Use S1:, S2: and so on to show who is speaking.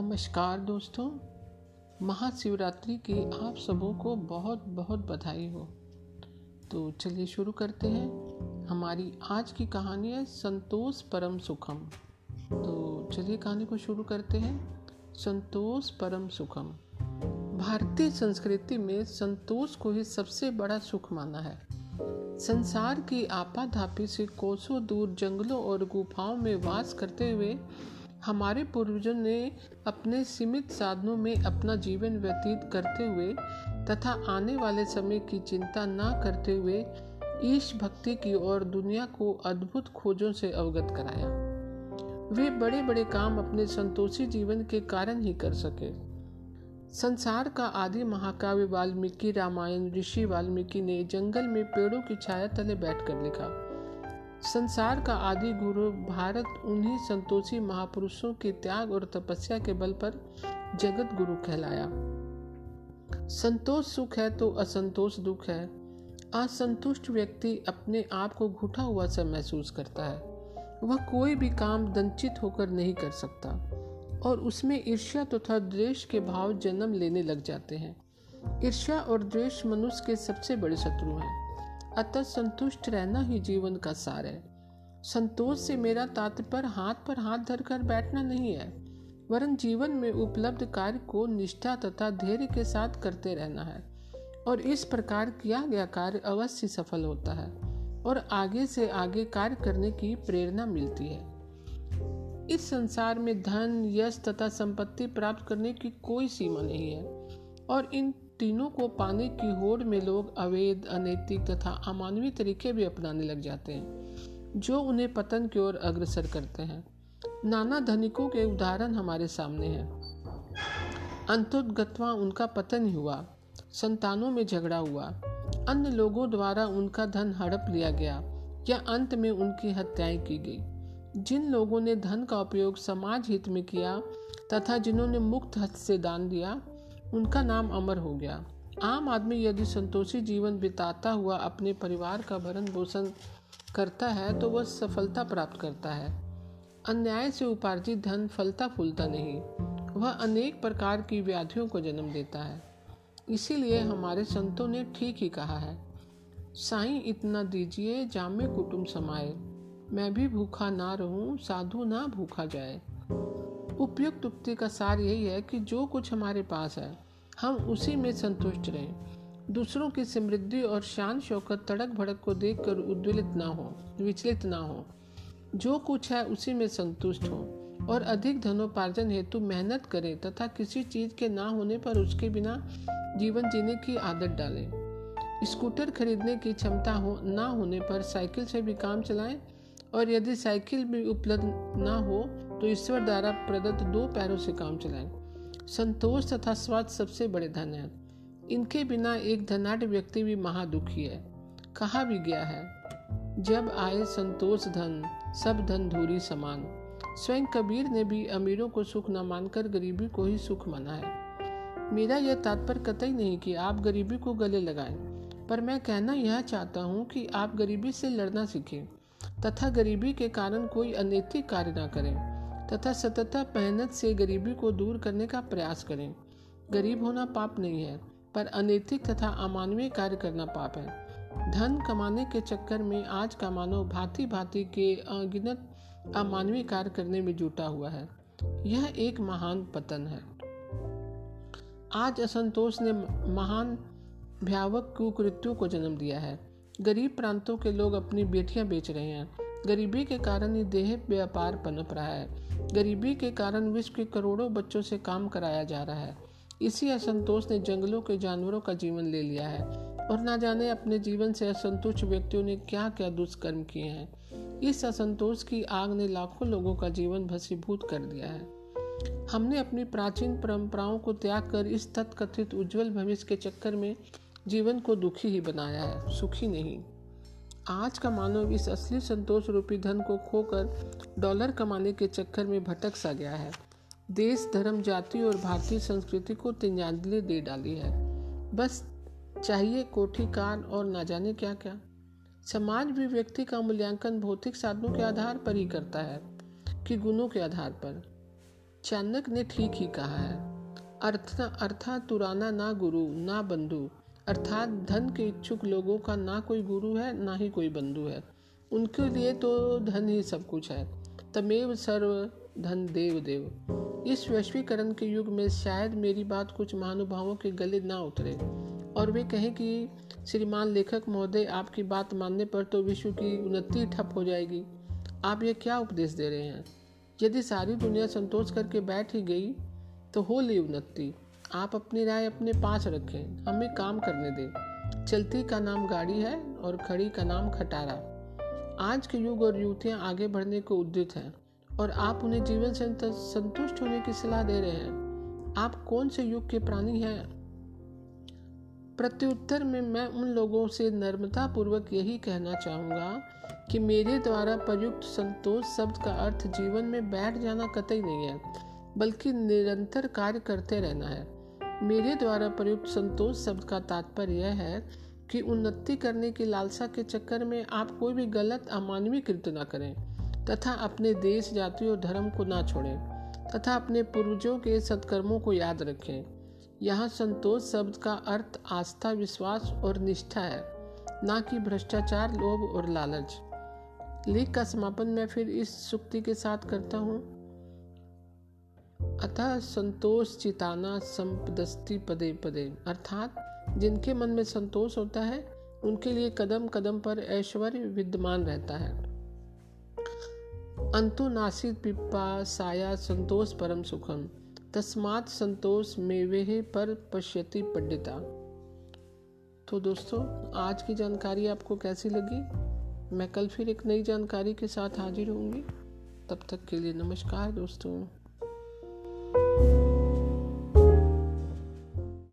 S1: नमस्कार दोस्तों। महाशिवरात्रि की आप सबों को बहुत बहुत बधाई हो। तो चलिए शुरू करते हैं हमारी आज की कहानी है संतोष परम सुखम। तो चलिए कहानी को शुरू करते हैं। संतोष परम सुखम। भारतीय संस्कृति में संतोष को ही सबसे बड़ा सुख माना है। संसार की आपाधापी से कोसों दूर जंगलों और गुफाओं में वास करते हुए हमारे पूर्वजों ने अपने सीमित साधनों में अपना जीवन व्यतीत करते हुए तथा आने वाले समय की चिंता न करते हुए ईश भक्ति की और दुनिया को अद्भुत खोजों से अवगत कराया। वे बड़े बड़े काम अपने संतोषी जीवन के कारण ही कर सके। संसार का आदि महाकाव्य वाल्मीकि रामायण, ऋषि वाल्मीकि ने जंगल में पेड़ों की छाया तले बैठकर लिखा। संसार का आदि गुरु भारत उन्हीं संतोषी महापुरुषों के त्याग और तपस्या के बल पर जगत गुरु कहलाया। संतोष सुख है तो असंतोष दुख है। असंतुष्ट व्यक्ति अपने आप को घुटा हुआ सा महसूस करता है। वह कोई भी काम दंचित होकर नहीं कर सकता और उसमें ईर्ष्या तथा तो द्वेष के भाव जन्म लेने लग जाते हैं। ईर्ष्या और द्वेष मनुष्य के सबसे बड़े शत्रु हैं। अतः संतुष्ट रहना ही जीवन का सार है। संतोष से मेरा तात्पर्य हाथ पर हाथ धरकर बैठना नहीं है, वरन जीवन में उपलब्ध कार्य को निष्ठा तथा धैर्य के साथ करते रहना है, और इस प्रकार किया गया कार्य अवश्य सफल होता है, और आगे से आगे कार्य करने की प्रेरणा मिलती है। इस संसार में धन, यश तथा संपत्ति प्राप्त करने की कोई सीमा नहीं है, और इन तीनों को पाने की होड़ में लोग अवैध, अनैतिक तथा अमानवीय तरीके भी अपनाने लग जाते हैं, जो उन्हें पतन की ओर अग्रसर करते हैं। नाना धनिकों के उदाहरण हमारे सामने हैं। अंतोदगतवा उनका पतन हुआ, संतानों में झगड़ा हुआ। अन्य लोगों द्वारा उनका धन हड़प लिया गया, या अंत में उनकी हत्याएँ की गई। जिन लोगों ने धन का उपयोग समाज हित में किया, तथा जिन्होंने मुक्त हस्त से दान दिया उनका नाम अमर हो गया। आम आदमी यदि संतोषी जीवन बिताता हुआ अपने परिवार का भरण पोषण करता है तो वह सफलता प्राप्त करता है। अन्याय से उपार्जित धन फलता फूलता नहीं। वह अनेक प्रकार की व्याधियों को जन्म देता है। इसीलिए हमारे संतों ने ठीक ही कहा है, साईं, इतना दीजिए जामे कुटुम समाए मैं भी भूखा ना रहूँ, साधु ना भूखा जाए। उपयुक्त उक्ति का सार यही है कि जो कुछ हमारे पास है, हम उसी में संतुष्ट रहें। दूसरों की समृद्धि और शान शौकत तड़क भड़क को देखकर उद्वेलित ना हो, विचलित ना हो। जो कुछ है, उसी में संतुष्ट हो। और अधिक धनोपार्जन हेतु मेहनत करें तथा किसी चीज़ के ना होने पर उसके बिना जीवन जीने की आदत डालें। स्कूटर खरीदने की क्षमता हो, ना होने पर साइकिल से भी काम चलाएँ। और यदि साइकिल भी उपलब्ध ना हो तो ईश्वर द्वारा प्रदत्त दो पैरों से काम चलाएँ। संतोष तथा स्वाद सबसे बड़े धन है। इनके बिना एक धनाढ़ व्यक्ति भी महादुखी है। कहा भी गया है, जब आए संतोष धन, सब धन धूरी समान। स्वयं कबीर ने भी अमीरों को सुख न मानकर गरीबी को ही सुख माना है। मेरा यह तात्पर्य कतई नहीं कि आप गरीबी को गले लगाएँ, पर मैं कहना यह चाहता हूँ कि आप गरीबी से लड़ना सीखें, तथा गरीबी के कारण कोई अनैतिक कार्य न करें। तथा सततः मेहनत से गरीबी को दूर करने का प्रयास करें। गरीब होना पाप नहीं है, पर अनैतिक तथा अमानवीय कार्य करना पाप है। धन कमाने के चक्कर में आज का मानव भांति भांति के अगिनत अमानवीय कार्य करने में जुटा हुआ है। यह एक महान पतन है। आज असंतोष ने महान भयावक कुकृत्यों को जन्म दिया है। गरीब प्रांतों के लोग अपनी बेटियाँ बेच रहे हैं। गरीबी के कारण ही देह व्यापार पनप रहा है। गरीबी के कारण विश्व के करोड़ों बच्चों से काम कराया जा रहा है। इसी असंतोष ने जंगलों के जानवरों का जीवन ले लिया है और ना जाने अपने जीवन से असंतुष्ट व्यक्तियों ने क्या क्या दुष्कर्म किए हैं। इस असंतोष की आग ने लाखों लोगों का जीवन भसीभूत कर दिया है। हमने अपनी प्राचीन परंपराओं को त्याग कर इस तथकथित उज्जवल भविष्य के चक्कर में जीवन को दुखी ही बनाया है, सुखी नहीं। आज का मानव इस असली संतोष रूपी धन को खोकर डॉलर कमाने के चक्कर में भटक सा गया है। देश, धर्म, जाति और भारतीय संस्कृति को तिंजांजलि दे डाली है। बस चाहिए कोठी कान और ना जाने क्या क्या समाज भी व्यक्ति का मूल्यांकन भौतिक साधनों के आधार पर ही करता है, कि गुणों के आधार पर। चाणक्य ने ठीक ही कहा है, अर्थ अर्थात तुराना ना गुरु, ना बंधु अर्थात धन के इच्छुक लोगों का ना कोई गुरु है, ना ही कोई बंधु है। उनके लिए तो धन ही सब कुछ है। तमेव सर्व धन देव देव। इस वैश्वीकरण के युग में शायद मेरी बात कुछ महानुभावों के गले ना उतरे। और वे कहें कि, श्रीमान लेखक महोदय, आपकी बात मानने पर तो विश्व की उन्नति ठप हो जाएगी। आप ये क्या उपदेश दे रहे हैं? यदि सारी दुनिया संतोष करके बैठ ही गई तो हो ली उन्नति। आप अपनी राय अपने पास रखें। हमें काम करने दें। चलती का नाम गाड़ी है और खड़ी का नाम खटारा। आज के युग और युवतियाँ आगे बढ़ने को उद्यत हैं और आप उन्हें जीवन से संतुष्ट होने की सलाह दे रहे हैं। आप कौन से युग के प्राणी हैं? प्रत्युत्तर में मैं उन लोगों से नर्मता पूर्वक यही कहना चाहूँगा कि मेरे द्वारा प्रयुक्त संतोष शब्द का अर्थ जीवन में बैठ जाना कतई नहीं है, बल्कि निरंतर कार्य करते रहना है। मेरे द्वारा प्रयुक्त संतोष शब्द का तात्पर्य यह है कि उन्नति करने की लालसा के चक्कर में आप कोई भी गलत, अमानवीय कृत्य न करें, तथा अपने देश, जाति और धर्म को ना छोड़ें, तथा अपने पूर्वजों के सत्कर्मों को याद रखें। यहाँ संतोष शब्द का अर्थ आस्था, विश्वास और निष्ठा है, न कि भ्रष्टाचार, लोभ और लालच। लेख का समापन मैं फिर इस सुक्ति के साथ करता हूँ। अतः संतोष चिताना संपदस्ती पदे पदे। अर्थात जिनके मन में संतोष होता है, उनके लिए कदम कदम पर ऐश्वर्य विद्यमान रहता है। अंतु नासित पिप्पा साया संतोष परम सुखम। तस्मात संतोष मेवे पर पश्यति पंडिता तो दोस्तों, आज की जानकारी आपको कैसी लगी? मैं कल फिर एक नई जानकारी के साथ हाजिर होंगी। तब तक के लिए नमस्कार दोस्तों।